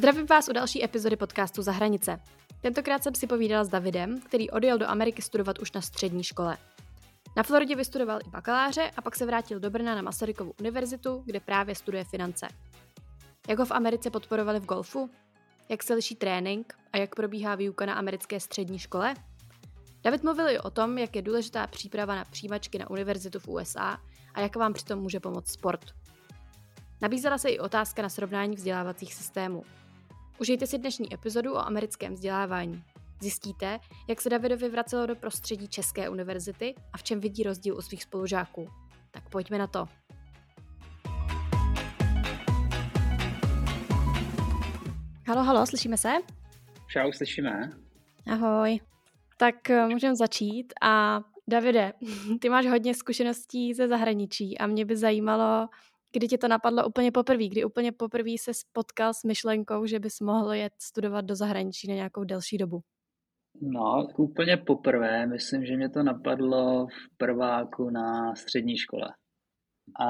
Zdravím vás u další epizody podcastu Za hranice. Tentokrát jsem si povídala s Davidem, který odjel do Ameriky studovat už na střední škole. Na Floridě vystudoval i bakaláře a pak se vrátil do Brna na Masarykovu univerzitu, kde právě studuje finance. Jak ho v Americe podporovali v golfu? Jak se liší trénink a jak probíhá výuka na americké střední škole? David mluvil i o tom, jak je důležitá příprava na přijímačky na univerzitu v USA a jak vám přitom může pomoct sport. Nabízela se i otázka na srovnání vzdělávacích systémů. Užijte si dnešní epizodu o americkém vzdělávání. Zjistíte, jak se Davidovi vracelo do prostředí České univerzity a v čem vidí rozdíl u svých spolužáků. Tak pojďme na to. Halo, halo, slyšíme se? Čau, slyšíme. Ahoj. Tak eh, můžeme začít a Davide, ty máš hodně zkušeností ze zahraničí a mě by zajímalo, kdy tě to napadlo úplně poprvé, kdy úplně poprvé se spotkal s myšlenkou, že bys mohl jet studovat do zahraničí na nějakou delší dobu? No, úplně poprvé, myslím, že mě to napadlo v prváku na střední škole. A,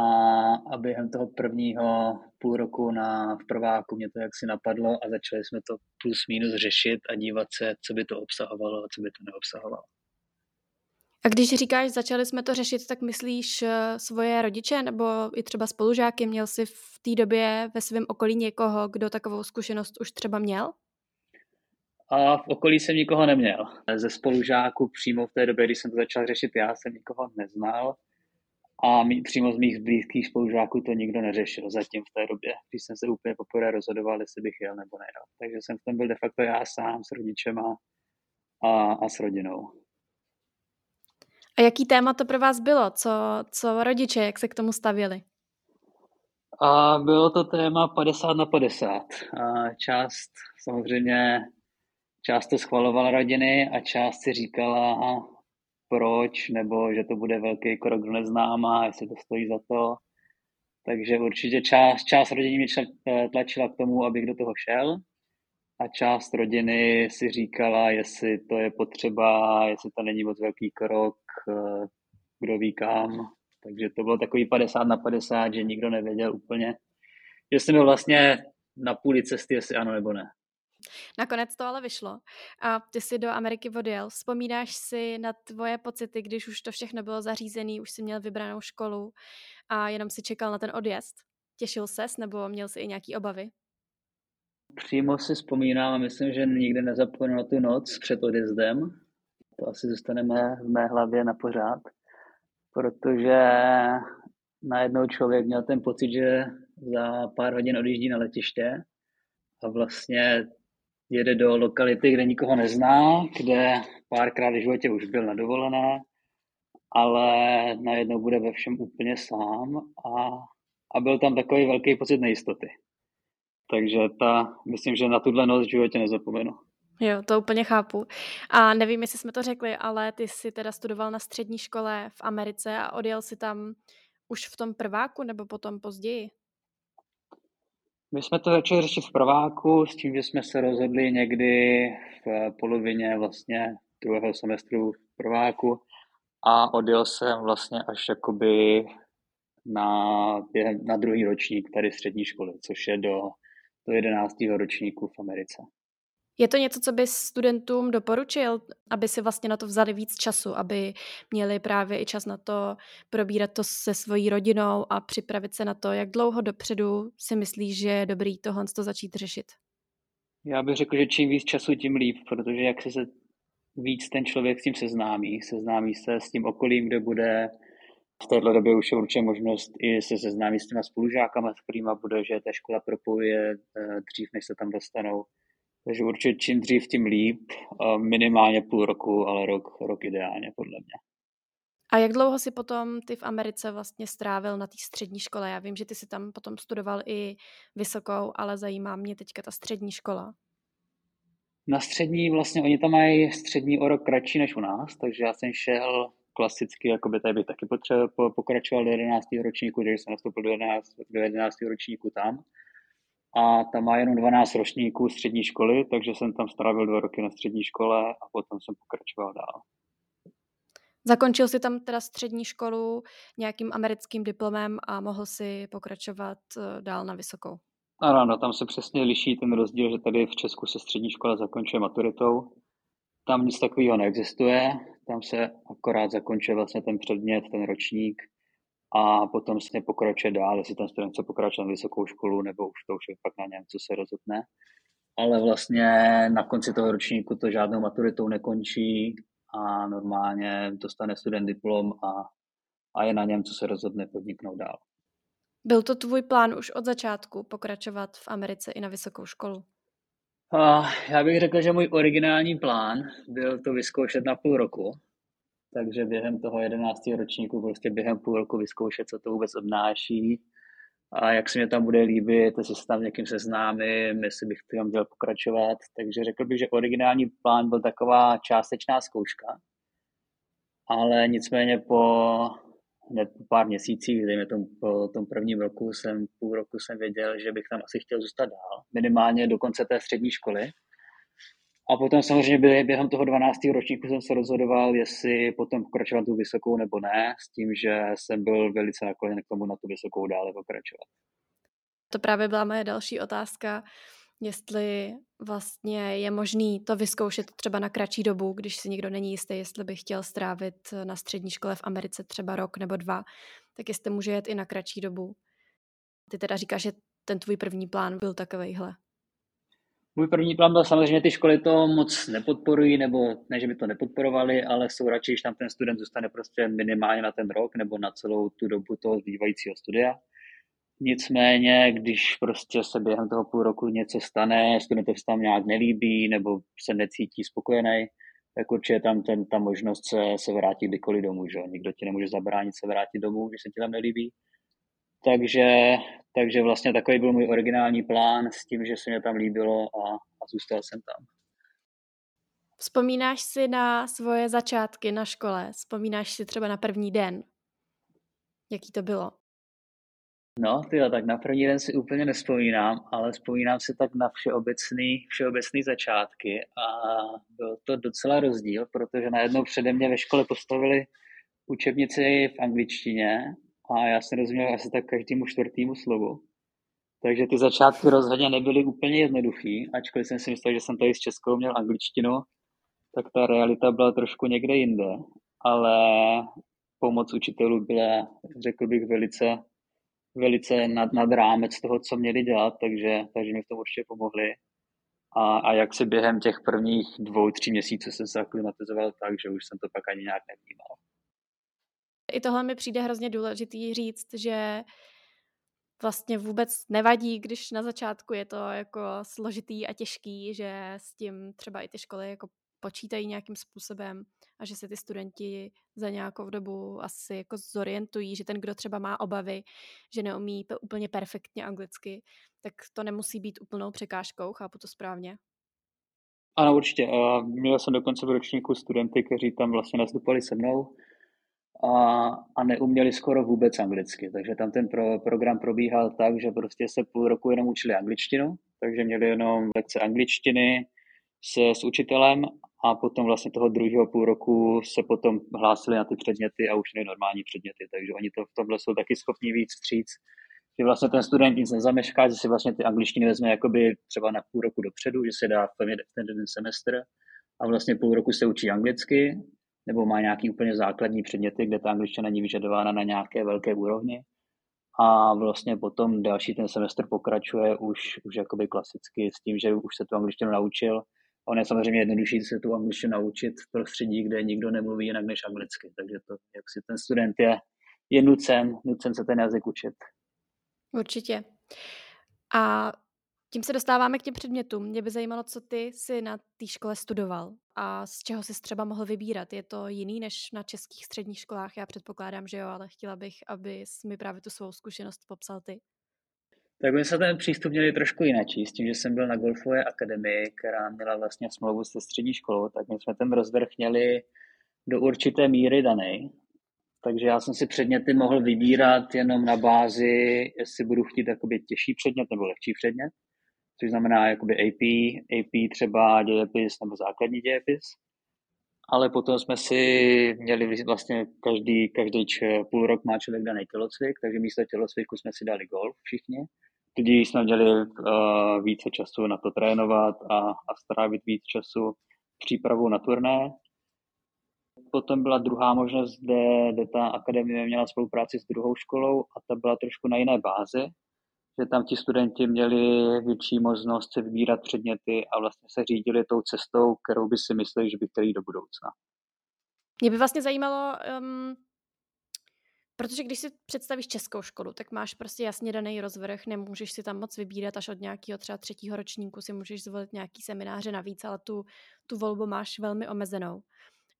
a během toho prvního půl roku na, v prváku mě to jaksi napadlo a začali jsme to plus minus řešit a dívat se, co by to obsahovalo a co by to neobsahovalo. A když říkáš, začali jsme to řešit, tak myslíš eh, svoje rodiče nebo i třeba spolužáky? Měl jsi v té době ve svém okolí někoho, kdo takovou zkušenost už třeba měl? A v okolí jsem nikoho neměl. Ze spolužáků přímo v té době, když jsem to začal řešit, já jsem nikoho neznal. A mý, přímo z mých blízkých spolužáků to nikdo neřešil zatím v té době, když jsem se úplně poprvé rozhodoval, jestli bych jel nebo nejel. Takže jsem v tom byl de facto já sám s rodičema a, a s rodinou. A jaký téma to pro vás bylo? Co, co rodiče, jak se k tomu stavěli? A bylo to téma 50 na 50. A část samozřejmě, část to schvalovala rodiny a část si říkala, proč, nebo že to bude velký krok do neznáma, jestli to stojí za to. Takže určitě část, část rodiny mě tlačila k tomu, abych do toho šel a část rodiny si říkala, jestli to je potřeba, jestli to není moc velký krok, eh, kdo ví kam. Takže to bylo takový 50 na 50, že nikdo nevěděl úplně, že jsem byl vlastně na půli cesty, jestli ano nebo ne. Nakonec to ale vyšlo. A ty jsi do Ameriky odjel. Vzpomínáš si na tvoje pocity, když už to všechno bylo zařízené, už jsi měl vybranou školu a jenom si čekal na ten odjezd? Těšil ses nebo měl jsi i nějaký obavy? Přímo si vzpomínám a myslím, že nikdy nezapomenu na tu noc před odjezdem. To asi zůstaneme v mé hlavě na pořád, protože najednou člověk měl ten pocit, že za pár hodin odjíždí na letiště a vlastně jede do lokality, kde nikoho nezná, kde párkrát v životě už byl na dovolené, ale najednou bude ve všem úplně sám a, a byl tam takový velký pocit nejistoty. Takže ta, myslím, že na tuhle noc v životě nezapomenu. Jo, to úplně chápu. A nevím, jestli jsme to řekli, ale ty jsi teda studoval na střední škole v Americe a odjel si tam už v tom prváku nebo potom později? My jsme to začali řešit v prváku s tím, že jsme se rozhodli někdy v polovině vlastně druhého semestru v prváku a odjel jsem vlastně až jakoby na, na druhý ročník tady střední školy, což je do do 11. ročníku v Americe. Je to něco, co bys studentům doporučil, aby si vlastně na to vzali víc času, aby měli právě i čas na to probírat to se svojí rodinou a připravit se na to, jak dlouho dopředu si myslíš, že je dobrý to začít řešit? Já bych řekl, že čím víc času, tím líp, protože jak se víc ten člověk s tím seznámí, seznámí se s tím okolím, kde bude, v této době už je určitě možnost i se seznámit s těma spolužákama, s kterými bude, že ta škola propojuje eh, dřív, než se tam dostanou. Takže určitě čím dřív, tím líp. Minimálně půl roku, ale rok, rok ideálně podle mě. A jak dlouho si potom ty v Americe vlastně strávil na té střední škole? Já vím, že ty si tam potom studoval i vysokou, ale zajímá mě teďka ta střední škola. Na střední vlastně, oni tam mají střední o rok kratší než u nás, takže já jsem šel klasicky, jako by tady bych taky potřeba, pokračoval do 11. ročníku, takže jsem nastoupil do 11. do 11. ročníku tam. A tam má jenom 12 ročníků střední školy, takže jsem tam strávil dva roky na střední škole a potom jsem pokračoval dál. Zakončil si tam teda střední školu nějakým americkým diplomem a mohl si pokračovat eh, dál na vysokou. Ano, ano, tam se přesně liší ten rozdíl, že tady v Česku se střední škola zakončuje maturitou. Tam nic takového neexistuje, tam se akorát zakončuje vlastně ten předmět, ten ročník a potom se pokračuje dál, jestli ten student chce pokračovat na vysokou školu, nebo už to už je pak na něm, co se rozhodne. Ale vlastně na konci toho ročníku to žádnou maturitou nekončí a normálně dostane student diplom a, a je na něm, co se rozhodne podniknout dál. Byl to tvůj plán už od začátku pokračovat v Americe i na vysokou školu? A já bych řekl, že můj originální plán byl to vyzkoušet na půl roku, takže během toho jedenáctého ročníku prostě během půl roku vyzkoušet, co to vůbec obnáší a jak se mě tam bude líbit, jestli se tam někým seznámím, jestli bych tam měl pokračovat. Takže řekl bych, že originální plán byl taková částečná zkouška, ale nicméně po hned po pár měsících, dejme tomu po tom prvním roku, jsem půl roku jsem věděl, že bych tam asi chtěl zůstat dál, minimálně do konce té střední školy. A potom samozřejmě během toho 12. ročníku jsem se rozhodoval, jestli potom pokračovat tu vysokou nebo ne, s tím, že jsem byl velice nakloněn k tomu na tu vysokou dále pokračovat. To právě byla moje další otázka, jestli vlastně je možný to vyzkoušet třeba na kratší dobu, když si nikdo není jistý, jestli by chtěl strávit na střední škole v Americe třeba rok nebo dva, tak jestli může jet i na kratší dobu. Ty teda říkáš, že ten tvůj první plán byl takovejhle. Můj první plán byl samozřejmě, ty školy to moc nepodporují, nebo ne, že by to nepodporovali, ale jsou radši, když tam ten student zůstane prostě minimálně na ten rok nebo na celou tu dobu toho zbývajícího studia. Nicméně, když prostě se během toho půl roku něco stane, studentovi se tam nějak nelíbí nebo se necítí spokojený, tak určitě tam ten, ta možnost se, se vrátit kdykoliv domů. Že? Nikdo ti nemůže zabránit se vrátit domů, když se ti tam nelíbí. Takže, takže vlastně takový byl můj originální plán s tím, že se mě tam líbilo a, a zůstal jsem tam. Vzpomínáš si na svoje začátky na škole? Vzpomínáš si třeba na první den? Jaký to bylo? No, tyjo, tak na první den si úplně nespomínám, ale vzpomínám si tak na všeobecný, všeobecný začátky a byl to docela rozdíl, protože najednou přede mě ve škole postavili učebnici v angličtině a já jsem rozuměl asi tak každému čtvrtému slovu. Takže ty začátky rozhodně nebyly úplně jednoduchý, ačkoliv jsem si myslel, že jsem tady s Českou měl angličtinu, tak ta realita byla trošku někde jinde, ale pomoc učitelů byla, řekl bych, velice, velice nad, nad rámec toho, co měli dělat, takže, takže mi v tom určitě pomohli. A, a jak si během těch prvních dvou, tří měsíců jsem se aklimatizoval tak, že už jsem to pak ani nějak nevnímal. I tohle mi přijde hrozně důležitý říct, že vlastně vůbec nevadí, když na začátku je to jako složitý a těžký, že s tím třeba i ty školy jako počítají nějakým způsobem a že se ty studenti za nějakou dobu asi jako zorientují, že ten, kdo třeba má obavy, že neumí úplně perfektně anglicky, tak to nemusí být úplnou překážkou, chápu to správně? Ano, určitě. Měl jsem dokonce v ročníku studenty, kteří tam vlastně nastupovali se mnou a, a neuměli skoro vůbec anglicky. Takže tam ten pro, program probíhal tak, že prostě se půl roku jenom učili angličtinu, takže měli jenom lekce angličtiny se, s učitelem a potom vlastně toho druhého půl roku se potom hlásili na ty předměty a už měli normální předměty, takže oni to v tomhle jsou taky schopni víc stříc, že vlastně ten student nic nezamešká, že si vlastně ty angličtiny vezme jakoby třeba na půl roku dopředu, že se dá v ten jeden semestr a vlastně půl roku se učí anglicky nebo má nějaký úplně základní předměty, kde ta angličtina není vyžadována na nějaké velké úrovni. A vlastně potom další ten semestr pokračuje už, už jakoby klasicky s tím, že už se tu angličtinu naučil. On je samozřejmě jednodušší se tu angličtinu naučit v prostředí, kde nikdo nemluví jinak než anglicky. Takže to, jak si ten student je, je nucen, nucen se ten jazyk učit. Určitě. A tím se dostáváme k těm předmětům. Mě by zajímalo, co ty si na té škole studoval a z čeho jsi třeba mohl vybírat. Je to jiný než na českých středních školách? Já předpokládám, že jo, ale chtěla bych, aby mi právě tu svou zkušenost popsal ty. Tak my se ten přístup měli trošku jinak. S tím, že jsem byl na Golfové akademii, která měla vlastně smlouvu se střední školou, tak my jsme ten rozvrh měli do určité míry daný. Takže já jsem si předměty mohl vybírat jenom na bázi, jestli budu chtít těžší předmět nebo lehčí předmět což znamená jakoby AP, AP třeba dějepis nebo základní dějepis. ale potom jsme si měli vlastně každý, každý č, půl rok má člověk daný tělocvik, takže místo tělocviku jsme si dali golf všichni. Tudíž jsme měli uh, více času na to trénovat a, a strávit víc času přípravu na turné. Potom byla druhá možnost, kde, kde ta akademie měla spolupráci s druhou školou a ta byla trošku na jiné bázi, že tam ti studenti měli větší možnost se vybírat předměty a vlastně se řídili tou cestou, kterou by si mysleli, že by chtěli do budoucna. Mě by vlastně zajímalo, um, protože když si představíš českou školu, tak máš prostě jasně daný rozvrh, nemůžeš si tam moc vybírat až od nějakého třeba třetího ročníku, si můžeš zvolit nějaký semináře navíc, ale tu, tu volbu máš velmi omezenou.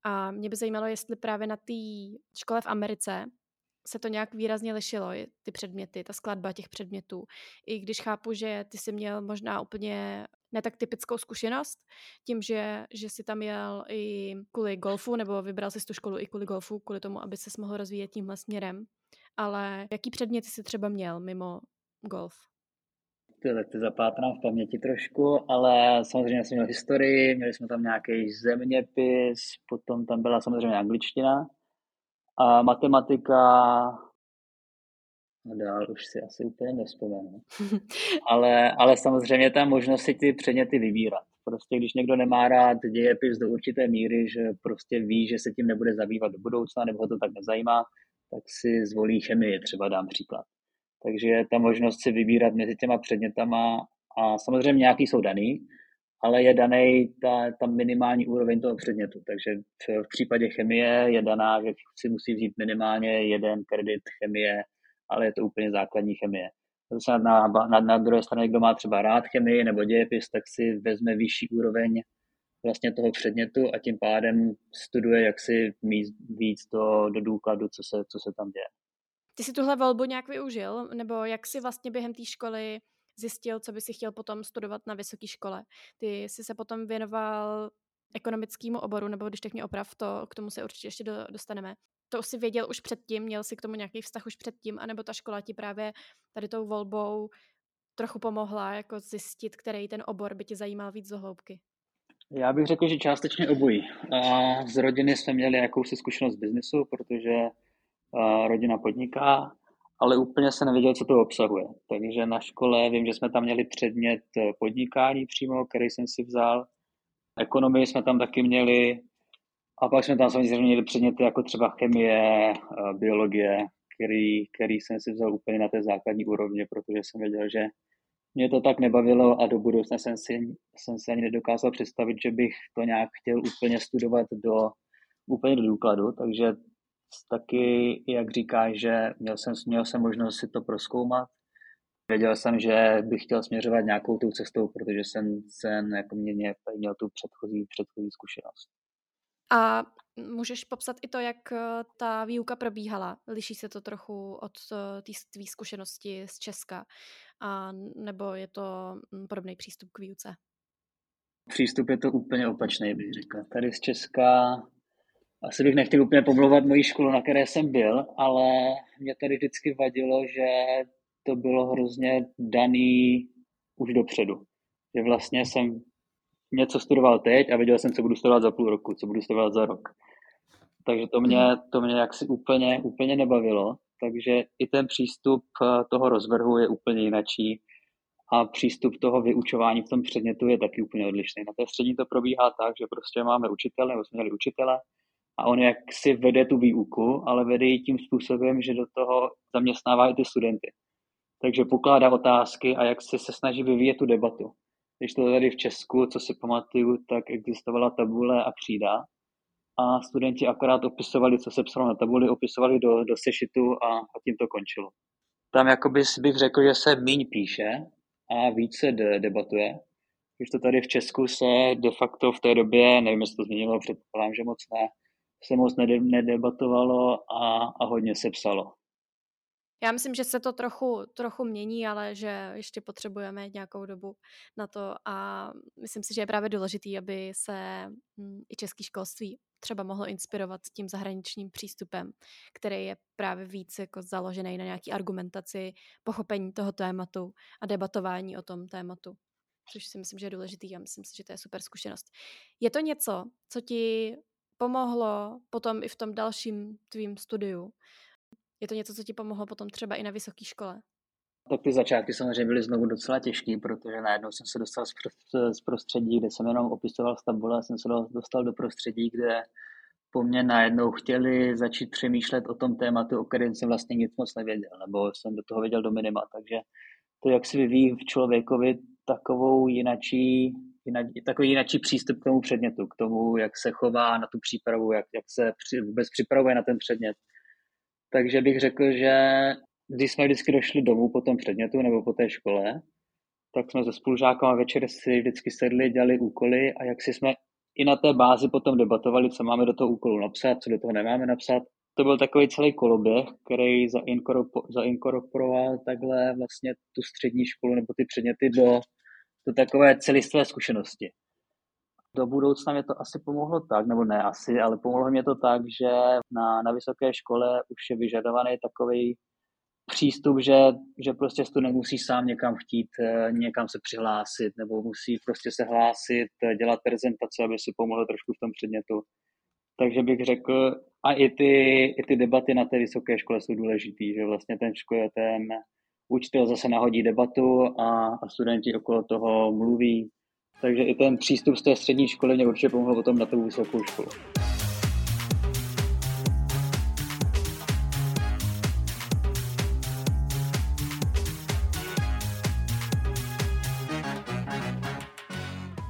A mě by zajímalo, jestli právě na té škole v Americe se to nějak výrazně lišilo, ty předměty, ta skladba těch předmětů. I když chápu, že ty jsi měl možná úplně ne tak typickou zkušenost, tím, že, že jsi tam jel i kvůli golfu, nebo vybral jsi tu školu i kvůli golfu, kvůli tomu, aby se mohl rozvíjet tímhle směrem. Ale jaký předměty jsi třeba měl mimo golf? Tyhle ty zapátrám v paměti trošku, ale samozřejmě jsem měl historii, měli jsme tam nějaký zeměpis, potom tam byla samozřejmě angličtina, a matematika a dál už si asi úplně nespomenu. Ale, ale samozřejmě ta možnost si ty předměty vybírat. Prostě když někdo nemá rád dějepis do určité míry, že prostě ví, že se tím nebude zabývat do budoucna, nebo ho to tak nezajímá, tak si zvolí chemii, třeba dám příklad. Takže ta možnost si vybírat mezi těma předmětama a samozřejmě nějaký jsou daný, ale je daný ta, ta minimální úroveň toho předmětu. Takže v, případě chemie je daná, že si musí vzít minimálně jeden kredit chemie, ale je to úplně základní chemie. Zase na, na, na druhé straně, kdo má třeba rád chemii nebo dějepis, tak si vezme vyšší úroveň vlastně toho předmětu a tím pádem studuje, jak si mít víc do, do důkladu, co se, co se tam děje. Ty si tuhle volbu nějak využil? Nebo jak si vlastně během té školy zjistil, co by si chtěl potom studovat na vysoké škole. Ty jsi se potom věnoval ekonomickému oboru, nebo když tak mě oprav, to, k tomu se určitě ještě do, dostaneme. To už si věděl už předtím, měl si k tomu nějaký vztah už předtím, anebo ta škola ti právě tady tou volbou trochu pomohla jako zjistit, který ten obor by tě zajímal víc hloubky? Já bych řekl, že částečně obojí. Z rodiny jsme měli jakousi zkušenost z biznesu, protože rodina podniká ale úplně se nevěděl, co to obsahuje. Takže na škole vím, že jsme tam měli předmět eh, podnikání přímo, který jsem si vzal. Ekonomii jsme tam taky měli. A pak jsme tam samozřejmě měli předměty jako třeba chemie, eh, biologie, který, který jsem si vzal úplně na té základní úrovni, protože jsem věděl, že mě to tak nebavilo a do budoucna jsem si, jsem si ani nedokázal představit, že bych to nějak chtěl úplně studovat do, úplně do důkladu, takže taky, jak říkáš, že měl jsem, měl jsem možnost si to proskoumat. Věděl jsem, že bych chtěl směřovat nějakou tou cestou, protože jsem, jsem jako mě, mě měl tu předchozí, předchozí zkušenost. A můžeš popsat i to, jak eh, ta výuka probíhala? Liší se to trochu od eh, té tvé zkušenosti z Česka? A nebo je to hm, podobný přístup k výuce? Přístup je to úplně opačný, bych řekl. Tady z Česka asi bych nechtěl úplně pomlouvat moji školu, na které jsem byl, ale mě tady vždycky vadilo, že to bylo hrozně daný už dopředu. Že vlastně jsem něco studoval teď a věděl jsem, co budu studovat za půl roku, co budu studovat za rok. Takže to mě, to mě jaksi úplně, úplně nebavilo. Takže i ten přístup eh, toho rozvrhu je úplně jinačí a přístup toho vyučování v tom předmětu je taky úplně odlišný. Na té střední to probíhá tak, že prostě máme učitele, nebo jsme měli učitele, a on jak si vede tu výuku, ale vede ji tím způsobem, že do toho zaměstnává i ty studenty. Takže pokládá otázky a jak se, se snaží vyvíjet tu debatu. Když to tady v Česku, co si pamatuju, tak existovala tabule a křída a studenti akorát opisovali, co se psalo na tabuli, opisovali do, do sešitu a, a tím to končilo. Tam jakoby bych řekl, že se míň píše a více de, debatuje. Když to tady v Česku se de facto v té době, nevím, jestli to změnilo, předpokládám, že moc ne, se moc nedebatovalo a, a hodně se psalo. Já myslím, že se to trochu, trochu mění, ale že ještě potřebujeme nějakou dobu na to a myslím si, že je právě důležitý, aby se hm, i český školství třeba mohlo inspirovat tím zahraničním přístupem, který je právě víc jako založený na nějaký argumentaci, pochopení toho tématu a debatování o tom tématu, což si myslím, že je důležitý a myslím si, že to je super zkušenost. Je to něco, co ti pomohlo potom i v tom dalším tvým studiu? Je to něco, co ti pomohlo potom třeba i na vysoké škole? Tak ty začátky samozřejmě byly znovu docela těžké, protože najednou jsem se dostal z prostředí, kde jsem jenom opisoval v tabule, a jsem se dostal do prostředí, kde po mně najednou chtěli začít přemýšlet o tom tématu, o kterém jsem vlastně nic moc nevěděl, nebo jsem do toho věděl do minima, takže to, jak si vyvíjí v člověkovi takovou jinačí, takový jinačí přístup k tomu předmětu, k tomu, jak se chová na tu přípravu, jak, jak se při, vůbec připravuje na ten předmět. Takže bych řekl, že když jsme vždycky došli domů po tom předmětu nebo po té škole, tak jsme se spolužákama večer si vždycky sedli, dělali úkoly a jak si jsme i na té bázi potom debatovali, co máme do toho úkolu napsat, co do toho nemáme napsat. To byl takový celý koloběh, který zainkorporoval takhle vlastně tu střední školu nebo ty předměty do, do takové celistvé zkušenosti. Do budoucna mě to asi pomohlo tak, nebo ne asi, ale pomohlo mě to tak, že na, na vysoké škole už je vyžadovaný takový přístup, že, že prostě student musí sám někam chtít, eh, někam se přihlásit, nebo musí prostě se hlásit, eh, dělat prezentace, aby si pomohl trošku v tom předmětu. Takže bych řekl, a i ty, i ty debaty na té vysoké škole jsou důležitý, že vlastně ten škole, ten učitel zase nahodí debatu a, a studenti okolo toho mluví. Takže i ten přístup z té střední školy mě určitě pomohl potom na tu vysokou školu.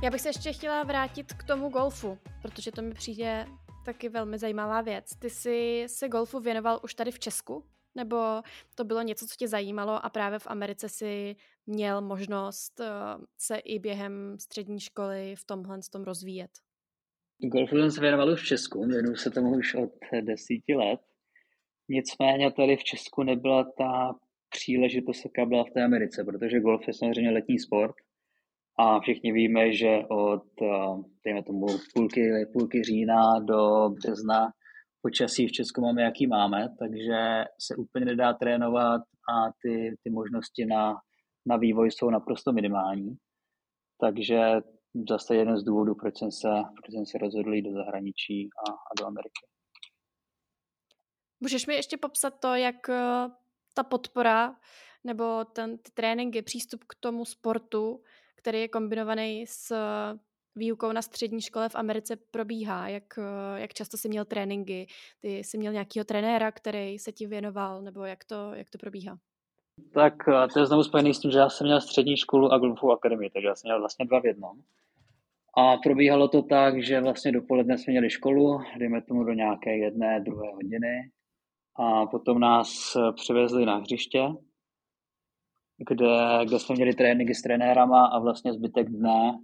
Já bych se ještě chtěla vrátit k tomu golfu, protože to mi přijde taky velmi zajímavá věc. Ty jsi se golfu věnoval už tady v Česku? Nebo to bylo něco, co tě zajímalo a právě v Americe si měl možnost eh, se i během střední školy v tomhle tom rozvíjet? Golfu jsem se věnoval už v Česku, věnuju se tomu už od desíti let. Nicméně tady v Česku nebyla ta příležitost, jaká byla v té Americe, protože golf je samozřejmě letní sport a všichni víme, že od, eh, dejme tomu, půlky, půlky října do března počasí v Česku máme, jaký máme, takže se úplně nedá trénovat a ty, ty možnosti na, na vývoj jsou naprosto minimální. Takže zase jeden z důvodů, proč jsem se, proč jsem se rozhodl jít do zahraničí a, a do Ameriky. Můžeš mi ještě popsat to, jak eh, ta podpora nebo ten, ty tréninky, přístup k tomu sportu který je kombinovaný s výukou na střední škole v Americe probíhá? Jak, jak často jsi měl tréninky? Ty jsi měl nějakého trenéra, který se ti věnoval, nebo jak to, jak to probíhá? Tak to je znovu spojený s tím, že já jsem měl střední školu a golfovou akademii, takže já jsem měl vlastně dva v jednom. A probíhalo to tak, že vlastně dopoledne jsme měli školu, dejme tomu do nějaké jedné, druhé hodiny. A potom nás přivezli na hřiště, kde, kde jsme měli tréninky s trenérama a vlastně zbytek dne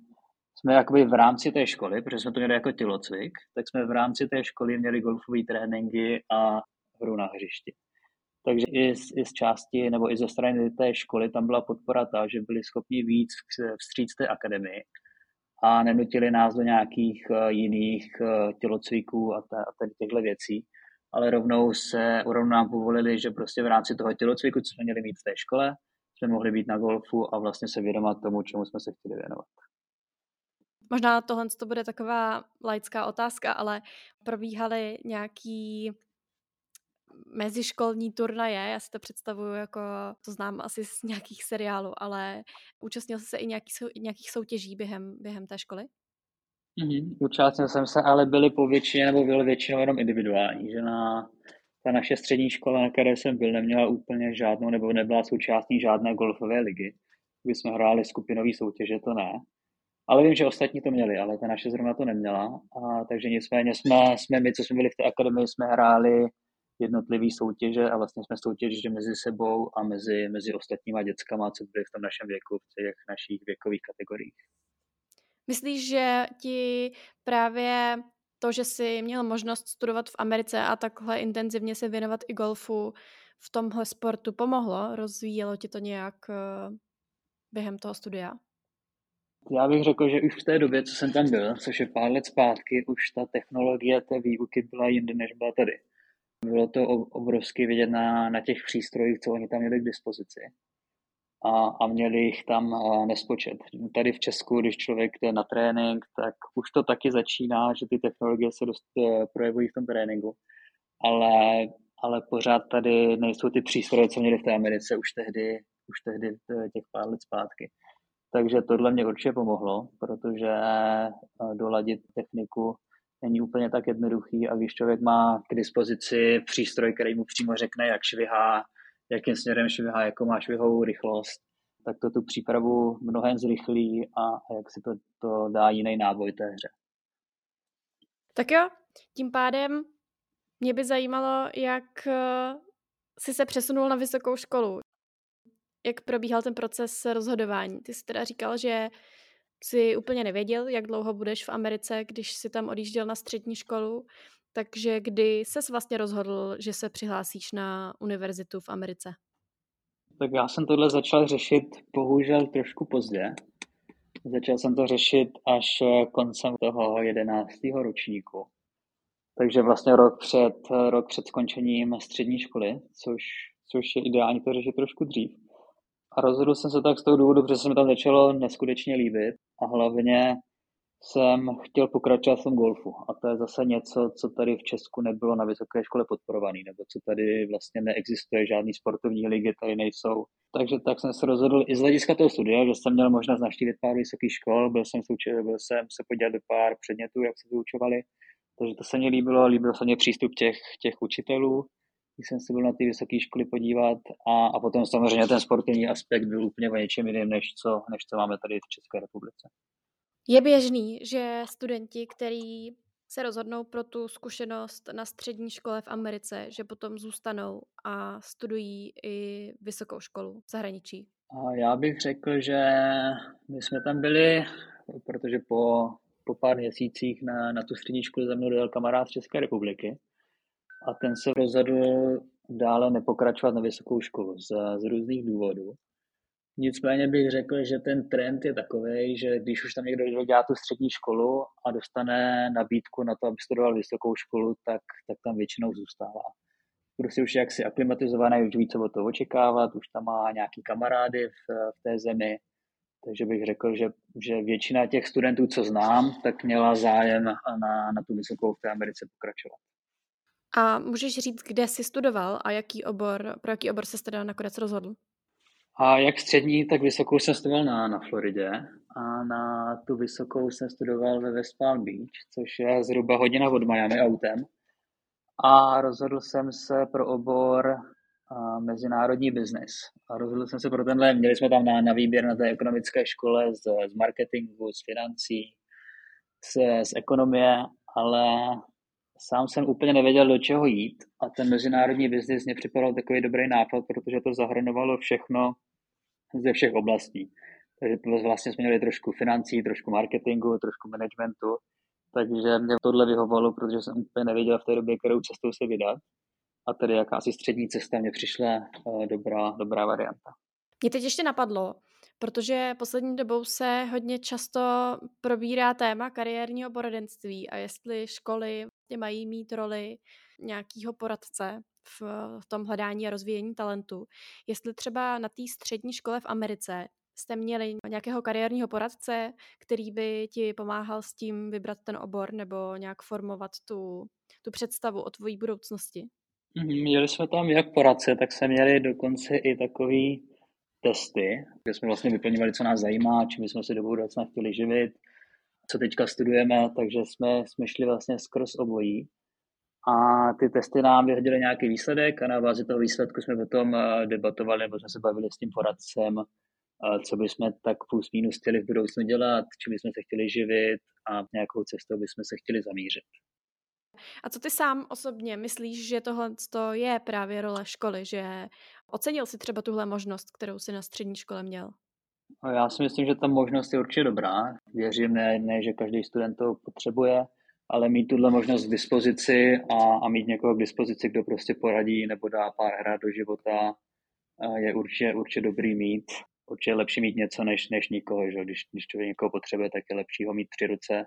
jsme jakoby v rámci té školy, protože jsme to měli jako tělocvik, tak jsme v rámci té školy měli golfové tréninky a hru na hřišti. Takže i z, i z části nebo i ze strany té školy tam byla podpora ta, že byli schopni víc vstříc té akademii a nenutili nás do nějakých uh, jiných uh, tělocviků a, ta, a těchto věcí, ale rovnou se rovnou nám povolili, že prostě v rámci toho tělocviku, co jsme měli mít v té škole, jsme mohli být na golfu a vlastně se vědomat tomu, čemu jsme se chtěli věnovat. Možná tohle to bude taková laická otázka, ale probíhaly nějaký meziškolní turnaje, já si to představuju jako, to znám asi z nějakých seriálů, ale účastnil jsi se i nějaký, nějakých soutěží během, během té školy? Mm-hmm. Účastnil jsem se, ale byly po většině, nebo byly většinou jenom individuální, že na ta naše střední škola, na které jsem byl, neměla úplně žádnou, nebo nebyla součástí žádné golfové ligy. Když jsme hráli skupinové soutěže, to ne. Ale vím, že ostatní to měli, ale ta naše zrovna to neměla. A, takže nicméně jsme, jsme my, co jsme byli v té akademii, jsme hráli jednotlivé soutěže a vlastně jsme soutěžili mezi sebou a mezi, mezi ostatníma dětskama, co byly v tom našem věku, v těch našich věkových kategoriích. Myslíš, že ti právě to, že jsi měl možnost studovat v Americe a takhle intenzivně se věnovat i golfu v tomhle sportu pomohlo? Rozvíjelo ti to nějak uh, během toho studia? Já bych řekl, že už v té době, co jsem tam byl, což je pár let zpátky, už ta technologie té výuky byla jinde, než byla tady. Bylo to obrovsky vidět na, na těch přístrojích, co oni tam měli k dispozici. a, a měli jich tam nespočet. Tady v Česku, když člověk jde na trénink, tak už to taky začíná, že ty technologie se dost eh, projevují v tom tréninku, ale, ale pořád tady nejsou ty přístroje, co měli v té Americe už tehdy, už tehdy eh, těch pár let zpátky. Takže tohle mě určitě pomohlo, protože eh, doladit techniku není úplně tak jednoduchý a když člověk má k dispozici přístroj, který mu přímo řekne, jak švihá, jakým směrem švihá, jako má švihovou rychlost, tak to tu přípravu mnohem zrychlí a jak si to, to dá jiný náboj té hře. Tak jo, tím pádem mě by zajímalo, jak eh, jsi se přesunul na vysokou školu. Jak probíhal ten proces rozhodování? Ty jsi teda říkal, že si úplně nevěděl, jak dlouho budeš v Americe, když si tam odjížděl na střední školu. Takže kdy ses vlastně rozhodl, že se přihlásíš na univerzitu v Americe? Tak já jsem tohle začal řešit bohužel trošku pozdě. Začal jsem to řešit až koncem toho jedenáctého ročníku. Takže vlastně rok před, rok před skončením střední školy, což, což je ideální to řešit trošku dřív. A rozhodl jsem se tak z toho důvodu, protože se mi tam začalo neskutečně líbit a hlavně jsem chtěl pokračovat v tom golfu. A to je zase něco, co tady v Česku nebylo na vysoké škole podporovaný, nebo co tady vlastně neexistuje, žádný sportovní ligy tady nejsou. Takže tak jsem se rozhodl i z hlediska toho studia, že jsem měl možnost navštívit pár vysokých škol, byl jsem, součil, byl jsem se podívat do pár předmětů, jak se vyučovali. Takže to se mi líbilo, líbil se mi přístup těch, těch učitelů, když jsem se byl na ty vysoké školy podívat a, a potom samozřejmě ten sportovní aspekt byl úplně o něčem jiným, než co, než co máme tady v České republice. Je běžný, že studenti, kteří se rozhodnou pro tu zkušenost na střední škole v Americe, že potom zůstanou a studují i vysokou školu v zahraničí? A já bych řekl, že my jsme tam byli, protože po, po pár měsících na, na tu střední školu za mnou dojel kamarád z České republiky a ten se rozhodl dále nepokračovat na vysokou školu z, z různých důvodů. Nicméně bych řekl, že ten trend je takový, že když už tam někdo dělá tu střední školu a dostane nabídku na to, aby studoval vysokou školu, tak, tak tam většinou zůstává. Prostě už je jaksi aklimatizovaný, už ví, co od toho očekávat, už tam má nějaký kamarády v, v té zemi, takže bych řekl, že, že většina těch studentů, co znám, tak měla zájem na, na tu vysokou v té Americe pokračovat. A můžeš říct, kde jsi studoval a jaký obor, pro jaký obor se teda nakonec rozhodl? A jak střední, tak vysokou jsem studoval na, na Floridě a na tu vysokou jsem studoval ve West Palm Beach, což je zhruba hodina od Miami autem. A rozhodl jsem se pro obor a, mezinárodní biznis. A rozhodl jsem se pro tenhle, měli jsme tam na, na výběr na té ekonomické škole z, z marketingu, z financí, z, z ekonomie, ale sám jsem úplně nevěděl, do čeho jít a ten mezinárodní biznis mě připadal takový dobrý nápad, protože to zahrnovalo všechno ze všech oblastí. Takže vlastně jsme měli trošku financí, trošku marketingu, trošku managementu, takže mě tohle vyhovalo, protože jsem úplně nevěděl v té době, kterou cestou se vydat. A tedy jakási střední cesta mě přišla eh, dobrá, dobrá varianta. Mě teď ještě napadlo, protože poslední dobou se hodně často probírá téma kariérního poradenství a jestli školy mají mít roli nějakého poradce v, v tom hledání a rozvíjení talentu. Jestli třeba na té střední škole v Americe jste měli nějakého kariérního poradce, který by ti pomáhal s tím vybrat ten obor nebo nějak formovat tu, tu představu o tvojí budoucnosti? Mhm, měli jsme tam jak poradce, tak jsme měli dokonce i takový testy, kde jsme vlastně vyplňovali, co nás zajímá, čím jsme si do budoucna chtěli živit, co teďka studujeme, takže jsme, jsme šli vlastně skrz obojí. A ty testy nám vyhodily nějaký výsledek a na bázi toho výsledku jsme potom eh, debatovali, nebo jsme se bavili s tím poradcem, eh, co bychom tak plus minus chtěli v budoucnu dělat, čím bychom se chtěli živit a nějakou cestou bychom se chtěli zamířit. A co ty sám osobně myslíš, že tohle je právě role školy, že ocenil si třeba tuhle možnost, kterou si na střední škole měl? Já si myslím, že ta možnost je určitě dobrá. Věřím, ne, ne že každý student to potřebuje, ale mít tuhle možnost k dispozici a, a mít někoho k dispozici, kdo prostě poradí nebo dá pár hrát do života, je určitě, určitě dobrý mít. Určitě je lepší mít něco než, než nikoho. Že? Když, když člověk někoho potřebuje, tak je lepší ho mít při ruce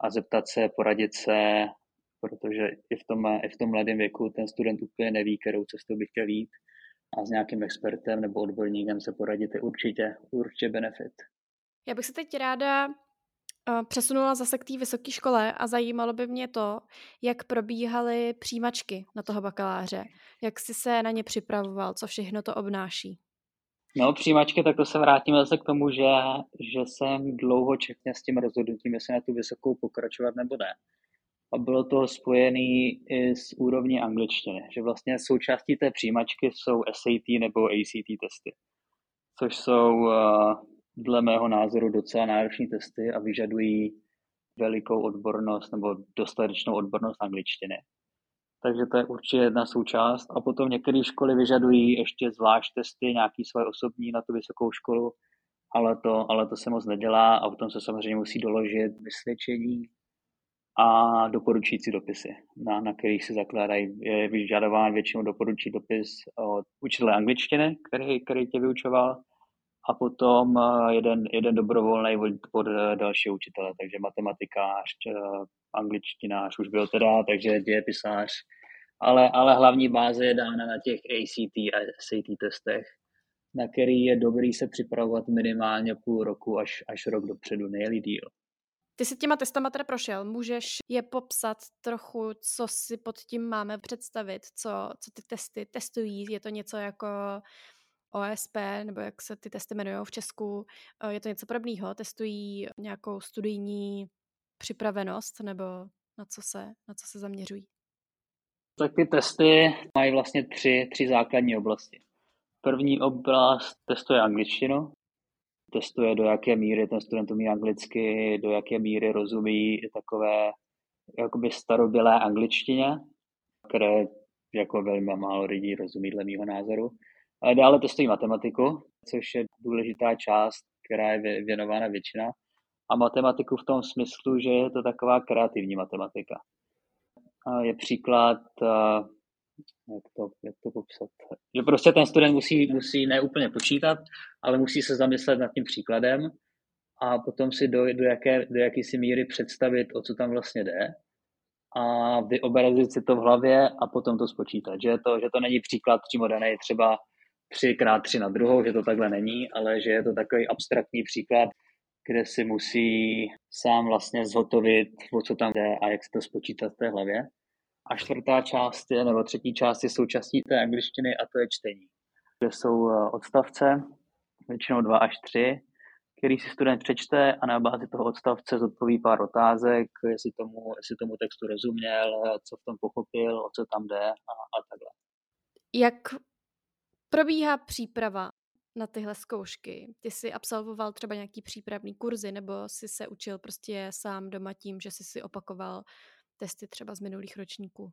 a zeptat se, poradit se, protože i v tom, i v tom mladém věku ten student úplně neví, kterou cestou by chtěl jít. A s nějakým expertem nebo odborníkem se poradit je určitě, určitě benefit. Já bych se teď ráda přesunula zase k té vysoké škole a zajímalo by mě to, jak probíhaly přijímačky na toho bakaláře, jak jsi se na ně připravoval, co všechno to obnáší. No, přijímačky, tak to se vrátíme zase k tomu, že, že jsem dlouho čekně s tím rozhodnutím, jestli na tu vysokou pokračovat nebo ne. A bylo to spojené i s úrovní angličtiny, že vlastně součástí té přijímačky jsou SAT nebo ACT testy, což jsou eh, dle mého názoru docela náročné testy a vyžadují velikou odbornost nebo dostatečnou odbornost angličtiny. Takže to je určitě jedna součást. A potom některé školy vyžadují ještě zvlášť testy, nějaký svoje osobní na tu vysokou školu, ale to, ale to se moc nedělá a potom se samozřejmě musí doložit vysvědčení a doporučující dopisy, na, na kterých se zakládají. Je vyžadován většinou doporučí dopis od učitele angličtiny, který, který tě vyučoval, a potom eh, jeden, jeden dobrovolný pod eh, další učitele, takže matematikář, eh, angličtinář už byl teda, takže dějepisář, ale, ale hlavní báze je dána na těch ACT a SAT testech, na který je dobrý se připravovat minimálně půl roku až, až rok dopředu, nejli díl. Ty jsi těma testama teda prošel, můžeš je popsat trochu, co si pod tím máme představit, co, co ty testy testují, je to něco jako OSP, nebo jak se ty testy jmenují v Česku, eh, je to něco podobného? Testují nějakou studijní připravenost, nebo na co se, na co se zaměřují? Tak ty testy mají vlastně tři, tři základní oblasti. První oblast testuje angličtinu, testuje, do jaké míry ten student umí anglicky, do jaké míry rozumí takové jakoby starobylé angličtině, které jako velmi málo lidí rozumí dle mýho názoru. Ale dále testují matematiku, což je důležitá část, která je věnována většina. A matematiku v tom smyslu, že je to taková kreativní matematika. Je příklad, jak to, jak to popsat, že prostě ten student musí, musí neúplně počítat, ale musí se zamyslet nad tím příkladem a potom si do, do, jaké, do jakýsi míry představit, o co tam vlastně jde a vyobrazit si to v hlavě a potom to spočítat. Že to, že to není příklad přímo daný třeba třikrát tři na druhou, že to takhle není, ale že je to takový abstraktní příklad, kde si musí sám vlastně zhotovit, o co tam jde a jak se to spočítat v té hlavě. A čtvrtá část je, nebo třetí část je součástí té angličtiny a to je čtení, kde jsou eh, odstavce, většinou dva až tři, který si student přečte a na bázi toho odstavce zodpoví pár otázek, jestli tomu, jestli tomu textu rozuměl, co v tom pochopil, o co tam jde a, a takhle. Jak probíhá příprava na tyhle zkoušky? Ty jsi absolvoval třeba nějaký přípravný kurzy nebo jsi se učil prostě sám doma tím, že jsi si opakoval testy třeba z minulých ročníků?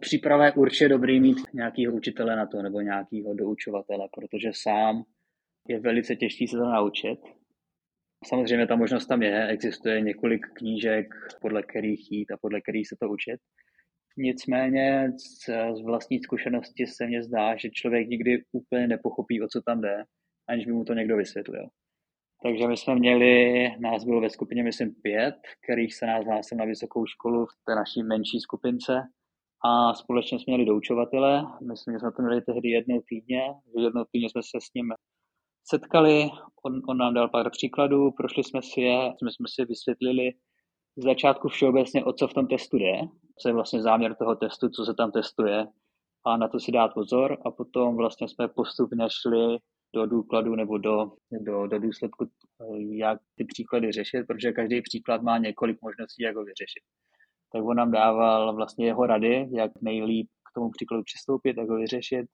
Příprava je určitě dobrý mít nějakého učitele na to nebo nějakého doučovatele, protože sám je velice těžký se to naučit. Samozřejmě ta možnost tam je, existuje několik knížek, podle kterých jít a podle kterých se to učit. Nicméně z, vlastní zkušenosti se mně zdá, že člověk nikdy úplně nepochopí, o co tam jde, aniž by mu to někdo vysvětlil. Takže my jsme měli, nás bylo ve skupině, myslím, pět, kterých se nás hlásil na vysokou školu v té naší menší skupince. A společně jsme měli doučovatele. Myslím, že jsme to měli tehdy jednou týdně, že jednou týdně jsme se s ním setkali, on, on nám dal pár příkladů, prošli jsme si je, jsme, jsme si vysvětlili, z začátku všeobecně, o co v tom testu jde, co je vlastně záměr toho testu, co se tam testuje. A na to si dát pozor. A potom vlastně jsme postupně šli do důkladu nebo do, do, do důsledku, jak ty příklady řešit, protože každý příklad má několik možností, jak ho vyřešit. Tak on nám dával vlastně jeho rady, jak nejlíp k tomu příkladu přistoupit, jak ho vyřešit.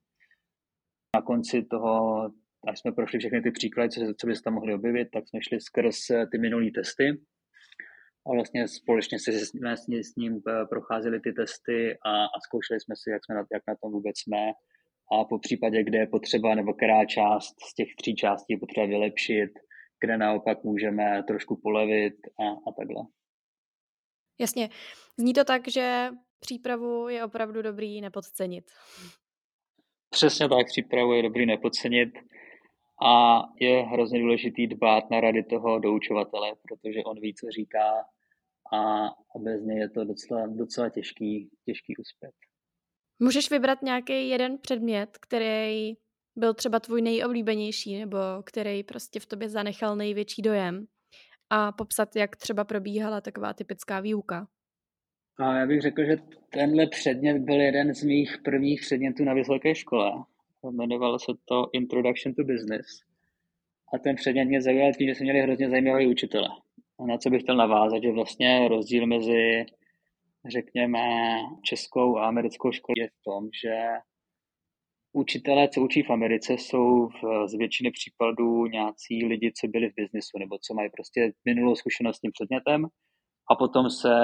Na konci toho, až jsme prošli všechny ty příklady, co, co by se tam mohli objevit, tak jsme šli skrz ty minulé testy a vlastně společně si jsme s ním eh, procházeli ty testy a, a zkoušeli jsme si, jak, jsme na, jak na tom vůbec jsme a po případě, kde je potřeba nebo která část z těch tří částí je potřeba vylepšit, kde naopak můžeme trošku polevit a, a takhle. Jasně. Zní to tak, že přípravu je opravdu dobrý nepodcenit. Přesně tak, přípravu je dobrý nepodcenit a je hrozně důležitý dbát na rady toho doučovatele, protože on ví, co říká a, bez něj je to docela, docela těžký, těžký uspět. Můžeš vybrat nějaký jeden předmět, který byl třeba tvůj nejoblíbenější nebo který prostě v tobě zanechal největší dojem a popsat, jak třeba probíhala taková typická výuka. A já bych řekl, že tenhle předmět byl jeden z mých prvních předmětů na vysoké škole. Jmenovalo se to Introduction to Business. A ten předmět mě zaujal tím, že jsme měli hrozně zajímavé učitele. A na co bych chtěl navázat, že vlastně rozdíl mezi, řekněme, českou a americkou školou je v tom, že učitelé, co učí v Americe, jsou v, z většiny případů nějací lidi, co byli v biznisu, nebo co mají prostě minulou zkušenost s tím předmětem a potom se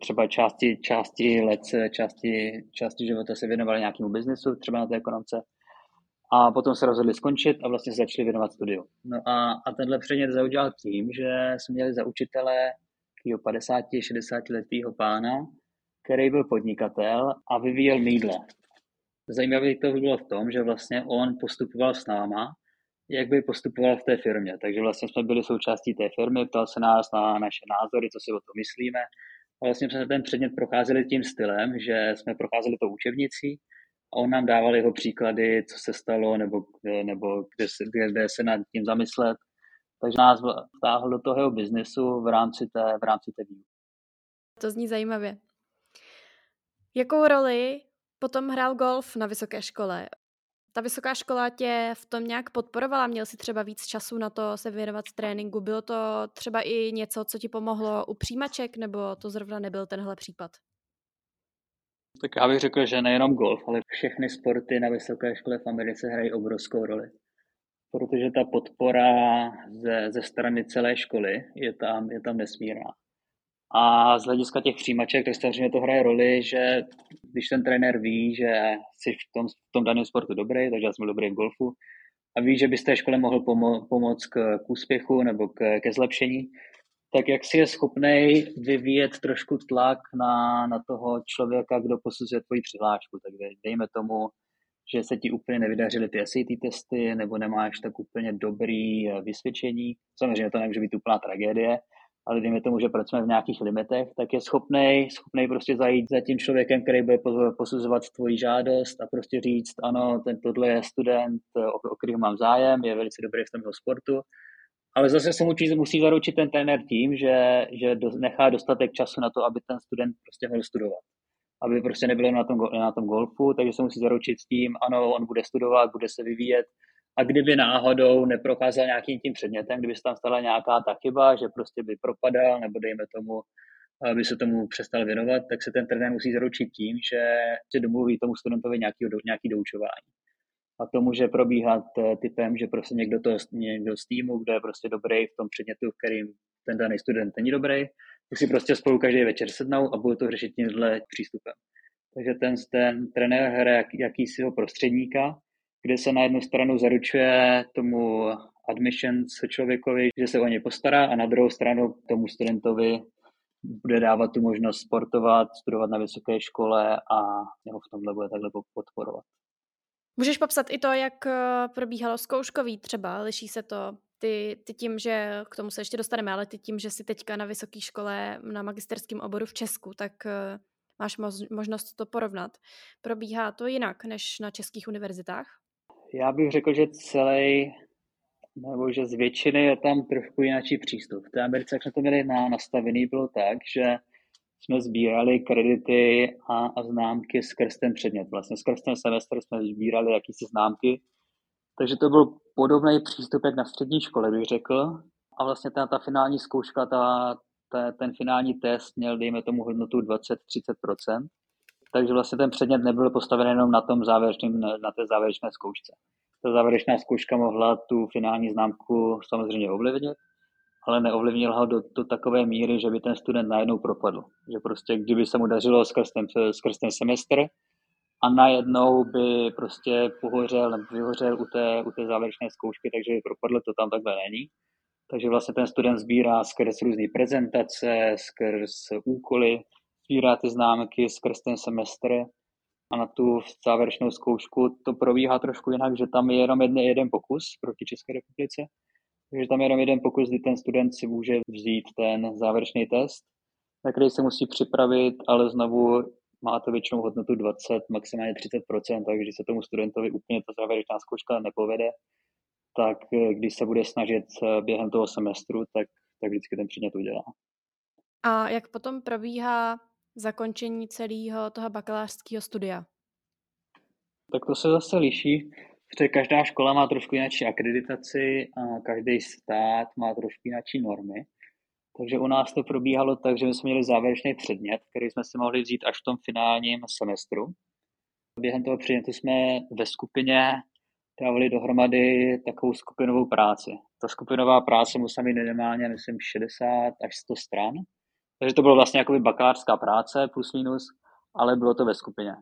třeba části, části let, části, části života se věnovali nějakému biznisu, třeba na té ekonomce, a potom se rozhodli skončit a vlastně se začali věnovat studiu. No a, a tenhle předmět zaujal tím, že jsme měli za učitele 50-60 letého pána, který byl podnikatel a vyvíjel mídle. Zajímavé to bylo v tom, že vlastně on postupoval s náma, jak by postupoval v té firmě. Takže vlastně jsme byli součástí té firmy, ptal se nás na naše názory, co si o tom myslíme. A vlastně jsme ten předmět procházeli tím stylem, že jsme procházeli to učebnicí a on nám dával jeho příklady, co se stalo, nebo, nebo kde, se, kde se nad tím zamyslet. Takže nás vtáhl do toho biznesu v rámci té, v rámci té výuky. To zní zajímavě. Jakou roli potom hrál golf na vysoké škole? Ta vysoká škola tě v tom nějak podporovala? Měl jsi třeba víc času na to se věnovat tréninku? Bylo to třeba i něco, co ti pomohlo u přijímaček, nebo to zrovna nebyl tenhle případ? Tak já bych řekl, že nejenom golf, ale všechny sporty na vysoké škole v Americe hrají obrovskou roli. Protože ta podpora ze, ze strany celé školy je tam, je tam nesmírná. A z hlediska těch přijímaček, tak samozřejmě to hraje roli, že když ten trenér ví, že jsi v tom, v tom daném sportu dobrý, takže já jsem dobrý v golfu, a ví, že bys té škole mohl pomo- pomoct k, k úspěchu nebo k, ke zlepšení, tak jak si je schopný vyvíjet trošku tlak na, na toho člověka, kdo posuzuje tvoji přihlášku. Tak dejme tomu, že se ti úplně nevydařily ty SAT testy, nebo nemáš tak úplně dobrý eh, vysvědčení. Samozřejmě to nemůže být úplná tragédie, ale dejme tomu, že pracujeme v nějakých limitech, tak je schopný, schopný prostě zajít za tím člověkem, který bude posuzovat tvoji žádost a prostě říct, ano, ten tohle je student, o, o kterého mám zájem, je velice dobrý v tomto sportu ale zase se musí, musí zaručit ten trenér tím, že, že do, nechá dostatek času na to, aby ten student prostě mohl studovat. Aby prostě nebyl na tom, na tom golfu, takže se musí zaručit s tím, ano, on bude studovat, bude se vyvíjet. A kdyby náhodou neprocházel nějakým tím předmětem, kdyby se tam stala nějaká ta chyba, že prostě by propadal, nebo dejme tomu, aby se tomu přestal věnovat, tak se ten trenér musí zaručit tím, že se domluví tomu studentovi nějaký, nějaký doučování a to může probíhat eh, typem, že prostě někdo, to, někdo z týmu, kdo je prostě dobrý v tom předmětu, v kterým ten daný student není dobrý, tak si prostě spolu každý večer sednou a budou to řešit tímhle přístupem. Takže ten, ten trenér hraje jak, jakýsiho prostředníka, kde se na jednu stranu zaručuje tomu admissions člověkovi, že se o ně postará a na druhou stranu tomu studentovi bude dávat tu možnost sportovat, studovat na vysoké škole a jeho v tomhle bude takhle podporovat. Můžeš popsat i to, jak eh, probíhalo zkouškový třeba? Liší se to ty, ty tím, že k tomu se ještě dostaneme, ale ty tím, že jsi teďka na vysoké škole na magisterském oboru v Česku, tak eh, máš možnost to porovnat. Probíhá to jinak než na českých univerzitách? Já bych řekl, že celý, nebo že z většiny je tam trošku jiný přístup. V té Americe, jak jsme to měli na, nastavený, bylo tak, že jsme sbírali kredity a, a známky skrz ten předmět. Vlastně skrz ten semestr jsme sbírali jakýsi známky. Takže to byl podobný přístup jak na střední škole, bych řekl. A vlastně ta, ta finální zkouška, ta, ta, ten finální test měl, dejme tomu, hodnotu 20-30%. Takže vlastně ten předmět nebyl postaven jenom na tom závěrečném, na té závěrečné zkoušce. Ta závěrečná zkouška mohla tu finální známku samozřejmě ovlivnit, ale neovlivnil ho do, do takové míry, že by ten student najednou propadl. Že prostě, kdyby se mu dařilo skrz ten, skrz ten semestr a najednou by prostě pohořel nebo vyhořel u té, u té závěrečné zkoušky, takže by propadl, to tam takhle není. Takže vlastně ten student sbírá skrz různé prezentace, skrz úkoly, sbírá ty známky skrz ten semestr a na tu závěrečnou zkoušku to probíhá trošku jinak, že tam je jenom jeden, jeden pokus proti České republice takže tam je jenom jeden pokus, kdy ten student si může vzít ten závěrečný test, na který se musí připravit, ale znovu má to většinou hodnotu 20, maximálně 30%, takže když se tomu studentovi úplně ta závěrečná zkouška nepovede, tak eh, když se bude snažit eh, během toho semestru, tak, tak vždycky ten předmět udělá. A jak potom probíhá zakončení celého toho bakalářského studia? Tak to se zase liší, protože každá škola má trošku jináčí akreditaci a každý stát má trošku jináčí normy. Takže u nás to probíhalo tak, že my jsme měli závěrečný předmět, který jsme si mohli vzít až v tom finálním semestru. Během toho předmětu jsme ve skupině dávali dohromady takovou skupinovou práci. Ta skupinová práce musela mít minimálně, myslím, 60 až 100 stran. Takže to bylo vlastně jakoby bakalářská práce plus minus, ale bylo to ve skupině.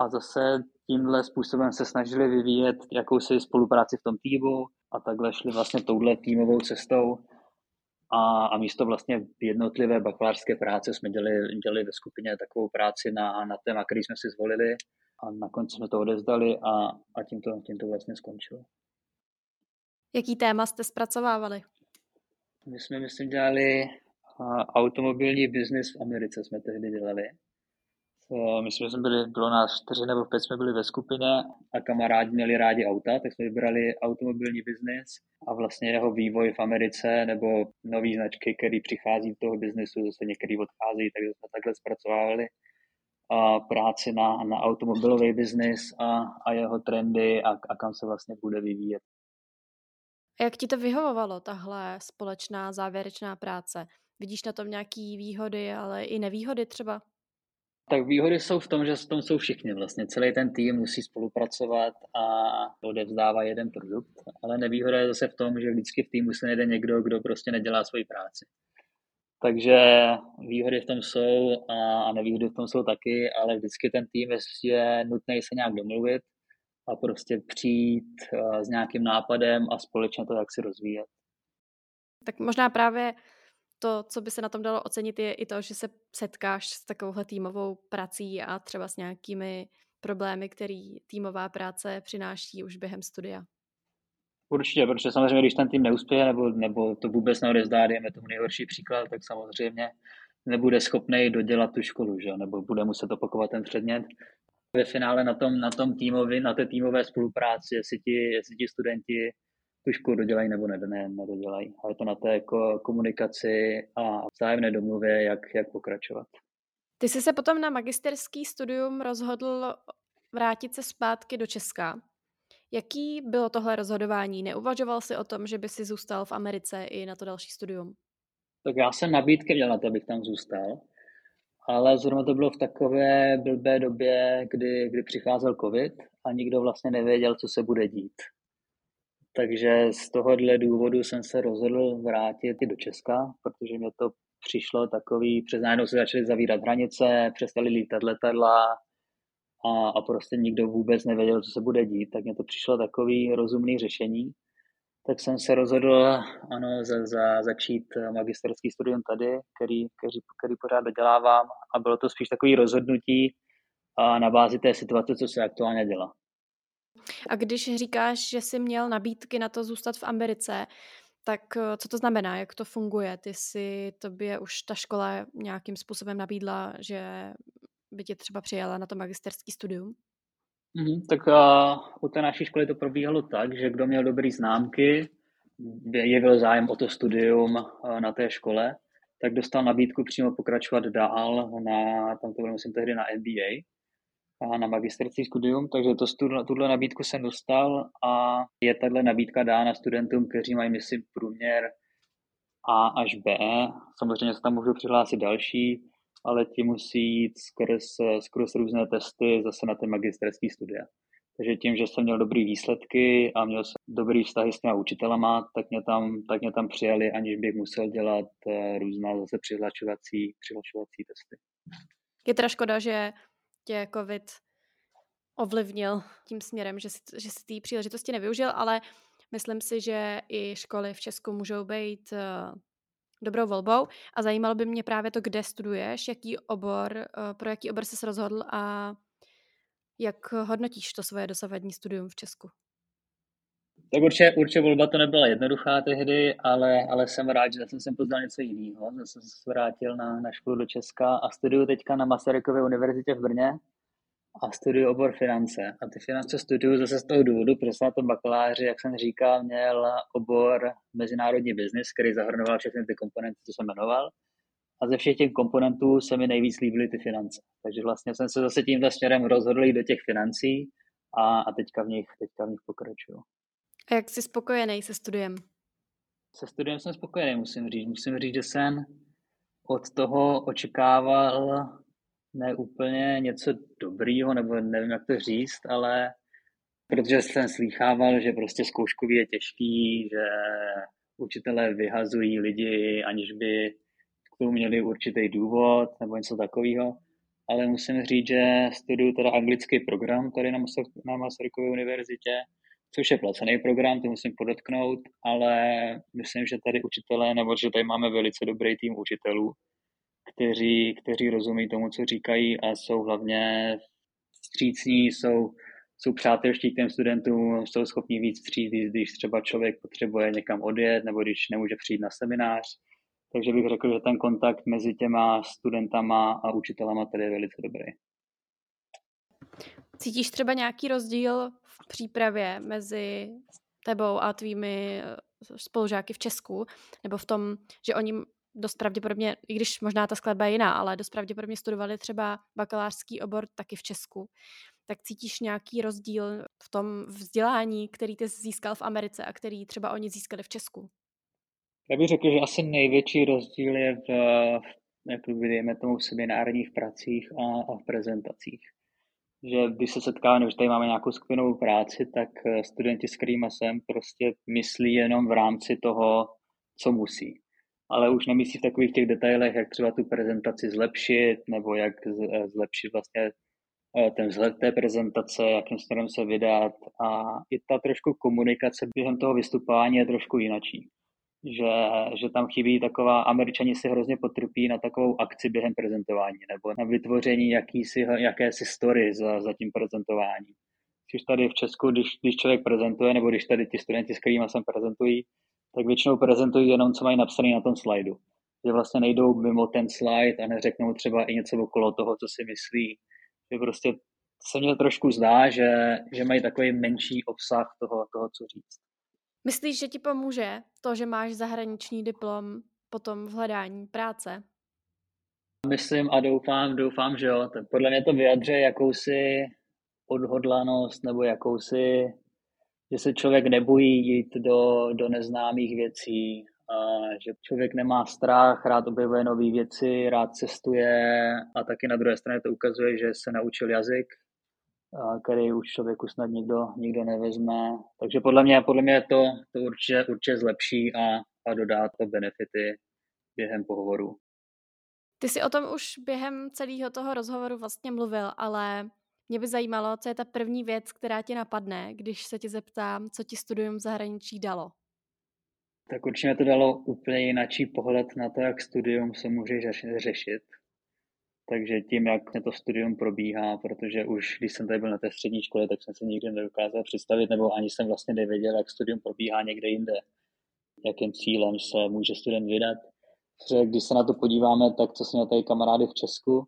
A zase tímhle způsobem se snažili vyvíjet jakousi spolupráci v tom týmu a takhle šli vlastně touhle týmovou cestou a, a místo vlastně jednotlivé bakalářské práce jsme dělali, dělali ve skupině takovou práci na, na téma, který jsme si zvolili a na konci jsme to odezdali a, a tím, to, tím to vlastně skončilo. Jaký téma jste zpracovávali? My jsme, myslím, dělali automobilní biznis v Americe jsme tehdy dělali. Myslím, že jsme byli, bylo nás čtyři nebo pět jsme byli ve skupině a kamarádi měli rádi auta, tak jsme vybrali automobilní biznis a vlastně jeho vývoj v Americe nebo nové značky, které přichází v toho biznesu, zase některý odchází, takže jsme takhle zpracovávali a práci na, na automobilový biznis a, a jeho trendy a, a kam se vlastně bude vyvíjet. Jak ti to vyhovovalo, tahle společná závěrečná práce? Vidíš na tom nějaký výhody, ale i nevýhody třeba? Tak výhody jsou v tom, že v tom jsou všichni vlastně. Celý ten tým musí spolupracovat a odevzdává jeden produkt. Ale nevýhoda je zase v tom, že vždycky v týmu se nejde někdo, kdo prostě nedělá svoji práci. Takže výhody v tom jsou a nevýhody v tom jsou taky, ale vždycky ten tým je nutný se nějak domluvit a prostě přijít eh, s nějakým nápadem a společně to jak si rozvíjet. Tak možná právě to, co by se na tom dalo ocenit, je i to, že se setkáš s takovouhle týmovou prací a třeba s nějakými problémy, který týmová práce přináší už během studia. Určitě, protože samozřejmě, když ten tým neuspěje nebo, nebo to vůbec neodezdá, dejme tomu nejhorší příklad, tak samozřejmě nebude schopný dodělat tu školu, že? nebo bude muset opakovat ten předmět. Ve finále na tom, na tom týmovi, na té týmové spolupráci, jestli ti, jestli ti studenti tu školu dodělají nebo ne, ne, nedodělají. Ale to na té jako komunikaci a vzájemné domluvě, jak, jak pokračovat. Ty jsi se potom na magisterský studium rozhodl vrátit se zpátky do Česka. Jaký bylo tohle rozhodování? Neuvažoval jsi o tom, že by si zůstal v Americe i na to další studium? Tak já jsem nabídky měl na to, abych tam zůstal, ale zrovna to bylo v takové blbé době, kdy, kdy přicházel covid a nikdo vlastně nevěděl, co se bude dít. Takže z tohohle důvodu jsem se rozhodl vrátit i do Česka, protože mě to přišlo takový, přes najednou se začaly zavírat hranice, přestali lítat letadla a, a prostě nikdo vůbec nevěděl, co se bude dít, tak mě to přišlo takový rozumný řešení. Tak jsem se rozhodl ano, za, za, začít magisterský studium tady, který, který, který pořád dodělávám a bylo to spíš takový rozhodnutí a na bázi té situace, co se aktuálně dělá. A když říkáš, že jsi měl nabídky na to zůstat v Americe, tak eh, co to znamená, jak to funguje? Ty si tobě už ta škola nějakým způsobem nabídla, že by tě třeba přijala na to magisterský studium? Mm, tak uh, u té naší školy to probíhalo tak, že kdo měl dobrý známky, jevil zájem o to studium uh, na té škole, tak dostal nabídku přímo pokračovat dál na, tam to bylo myslím tehdy na MBA, na magisterský studium, takže to studu, tuhle nabídku jsem dostal a je tahle nabídka dána studentům, kteří mají, myslím, průměr A až B. Samozřejmě se tam můžou přihlásit další, ale ti musí jít skrz, skrz různé testy zase na ten magisterský studia. Takže tím, že jsem měl dobrý výsledky a měl jsem dobrý vztahy s těma učitelama, tak mě tam, tak mě tam přijali, aniž bych musel dělat eh, různá zase přihlašovací, přihlašovací testy. Je teda škoda, že tě covid ovlivnil tím směrem, že si, že si té příležitosti nevyužil, ale myslím si, že i školy v Česku můžou být uh, dobrou volbou a zajímalo by mě právě to, kde studuješ, jaký obor, uh, pro jaký obor jsi rozhodl a jak hodnotíš to svoje dosavadní studium v Česku? Tak určitě, určitě volba to nebyla jednoduchá tehdy, ale, ale jsem rád, že jsem sem poznal něco jiného. Zase jsem se vrátil na, na školu do Česka a studuju teďka na Masarykově univerzitě v Brně a studuju obor finance. A ty finance studuju zase z toho důvodu, protože jsem na tom bakaláři, jak jsem říkal, měl obor mezinárodní biznis, který zahrnoval všechny ty komponenty, co jsem jmenoval. A ze všech těch komponentů se mi nejvíc líbily ty finance. Takže vlastně jsem se zase tímhle směrem rozhodl jít do těch financí a, a teďka, v nich, teďka v nich pokračuju. A jak jsi spokojený se studiem? Se studiem jsem spokojený, musím říct. Musím říct, že jsem od toho očekával ne úplně něco dobrýho, nebo nevím, jak to říct, ale protože jsem slýchával, že prostě zkouškový je těžký, že učitelé vyhazují lidi, aniž by k tomu měli určitý důvod nebo něco takového. Ale musím říct, že studuju teda anglický program tady na, na Masarykově univerzitě, což je placený program, to musím podotknout, ale myslím, že tady učitelé, nebo že tady máme velice dobrý tým učitelů, kteří, kteří rozumí tomu, co říkají a jsou hlavně střícní, jsou, jsou přátelští k těm studentům, jsou schopni víc přijít, když třeba člověk potřebuje někam odjet nebo když nemůže přijít na seminář. Takže bych řekl, že ten kontakt mezi těma studentama a učitelama tady je velice dobrý. Cítíš třeba nějaký rozdíl přípravě mezi tebou a tvými eh, spolužáky v Česku, nebo v tom, že oni dost pravděpodobně, i když možná ta skladba je jiná, ale dost pravděpodobně studovali třeba bakalářský obor taky v Česku, tak cítíš nějaký rozdíl v tom vzdělání, který ty získal v Americe a který třeba oni získali v Česku? Já bych řekl, že asi největší rozdíl je v, jak dejme tomu, v seminárních pracích a, a v prezentacích. Že když se setkáváme, že tady máme nějakou skupinovou práci, tak eh, studenti, s kterými jsem, prostě myslí jenom v rámci toho, co musí ale už nemyslí v takových těch detailech, jak třeba tu prezentaci zlepšit, nebo jak eh, zlepšit vlastně eh, ten vzhled té prezentace, jakým směrem se vydat a i ta trošku komunikace během toho vystupování je trošku jinačí. Že, že tam chybí taková, američani si hrozně potrpí na takovou akci během prezentování nebo na vytvoření jakýsi, jakési story za, za tím prezentováním. Když tady v Česku, když, když člověk prezentuje, nebo když tady ti studenti, s kterými jsem prezentují, tak většinou prezentují jenom, co mají napsané na tom slajdu. Že vlastně nejdou mimo ten slide a neřeknou třeba i něco okolo toho, co si myslí. Že prostě se mně trošku zdá, že, že mají takový menší obsah toho, toho, co říct. Myslíš, že ti pomůže to, že máš zahraniční diplom potom v hledání práce? Myslím a doufám, doufám, že jo. Podle mě to vyjadřuje jakousi odhodlanost nebo jakousi že se člověk nebojí jít do, do neznámých věcí, a že člověk nemá strach, rád objevuje nové věci, rád cestuje a taky na druhé straně to ukazuje, že se naučil jazyk, který už člověku snad nikdo, nikdo nevezme. Takže podle mě, podle mě to, to určitě, určitě zlepší a, a dodá to benefity během pohovoru. Ty jsi o tom už během celého toho rozhovoru vlastně mluvil, ale mě by zajímalo, co je ta první věc, která ti napadne, když se tě zeptám, co ti studium v zahraničí dalo. Tak určitě to dalo úplně jináčí pohled na to, jak studium se může řešit. Takže tím, jak to studium probíhá, protože už když jsem tady byl na té střední škole, tak jsem se nikdy nedokázal představit, nebo ani jsem vlastně nevěděl, jak studium probíhá někde jinde, jakým cílem se může student vydat. Protože když se na to podíváme, tak co jsem tady kamarády v Česku,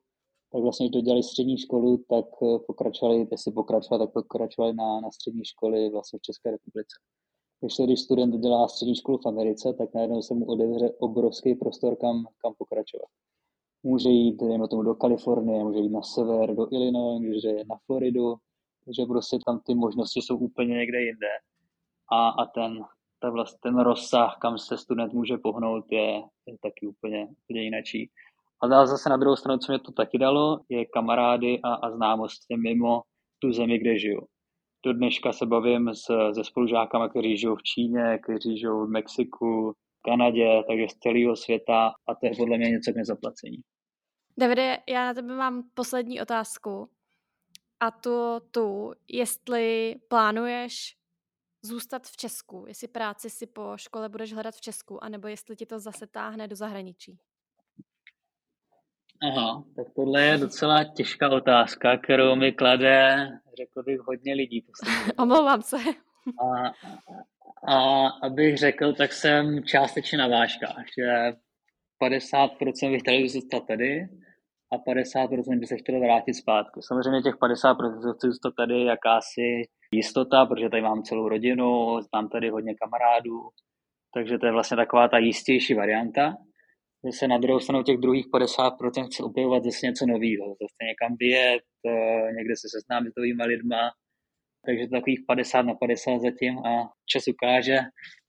tak vlastně, když dodělali střední školu, tak eh, pokračovali, jestli pokračovali, tak pokračovali na, na střední školy vlastně v České republice. Když, to, když student dělá střední školu v Americe, tak najednou se mu otevře obrovský prostor, kam, kam pokračovat. Může jít, dejme tomu, do Kalifornie, může jít na sever, do Illinois, může jít na Floridu, takže prostě tam ty možnosti jsou úplně někde jinde. A, a ten, ta vlast, ten rozsah, kam se student může pohnout, je, je taky úplně, úplně jinačí. A zase na druhou stranu, co mě to taky dalo, je kamarády a, a známosti mimo tu zemi, kde žiju. Do dneška se bavím s, se spolužákama, kteří žijou v Číně, kteří žijou v Mexiku, Kanadě, takže z celého světa a to je podle mě něco k nezaplacení. Davide, já na tebe mám poslední otázku. A tu, tu, jestli plánuješ zůstat v Česku, jestli práci si po škole budeš hledat v Česku, anebo jestli ti to zase táhne do zahraničí. Aha, tak tohle je docela těžká otázka, kterou mi klade, řekl bych, hodně lidí. Omlouvám se. A, a abych řekl, tak jsem částečně na vážkách, že 50% bych chtěl zůstat tady a 50% by se chtěl vrátit zpátky. Samozřejmě těch 50% chci zůstat tady jakási jistota, protože tady mám celou rodinu, znám tady hodně kamarádů, takže to je vlastně taková ta jistější varianta. Zase na druhou stranu těch druhých 50% chci objevovat zase něco nového, zase někam vyjet, eh, někde se seznámit s novýma lidma, takže to takových 50 na 50 zatím a čas ukáže,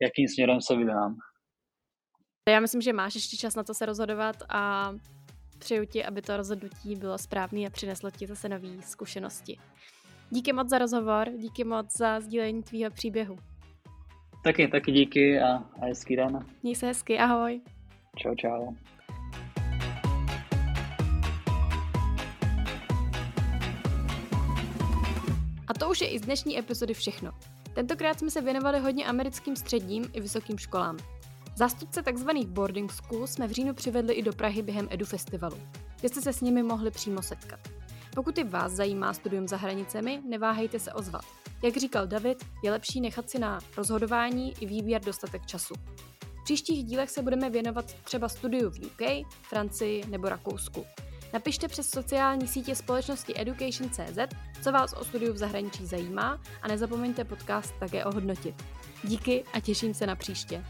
jakým směrem se vydám. Já myslím, že máš ještě čas na to se rozhodovat a přeju ti, aby to rozhodnutí bylo správné a přineslo ti zase nové zkušenosti. Díky moc za rozhovor, díky moc za sdílení tvýho příběhu. Taky, taky díky a, a hezký den. Měj se hezky, ahoj. Čau, čau. Už je i z dnešní epizody všechno. Tentokrát jsme se věnovali hodně americkým středním i vysokým školám. Zástupce tzv. boarding school jsme v říjnu přivedli i do Prahy během Edu Festivalu, kde jste se s nimi mohli přímo setkat. Pokud i vás zajímá studium za hranicemi, neváhejte se ozvat. Jak říkal David, je lepší nechat si na rozhodování i výběr dostatek času. V příštích dílech se budeme věnovat třeba studiu v UK, Francii nebo Rakousku. Napište přes sociální sítě společnosti Education.cz, co vás o studiu v zahraničí zajímá a nezapomeňte podcast také ohodnotit. Díky a těším se na příště.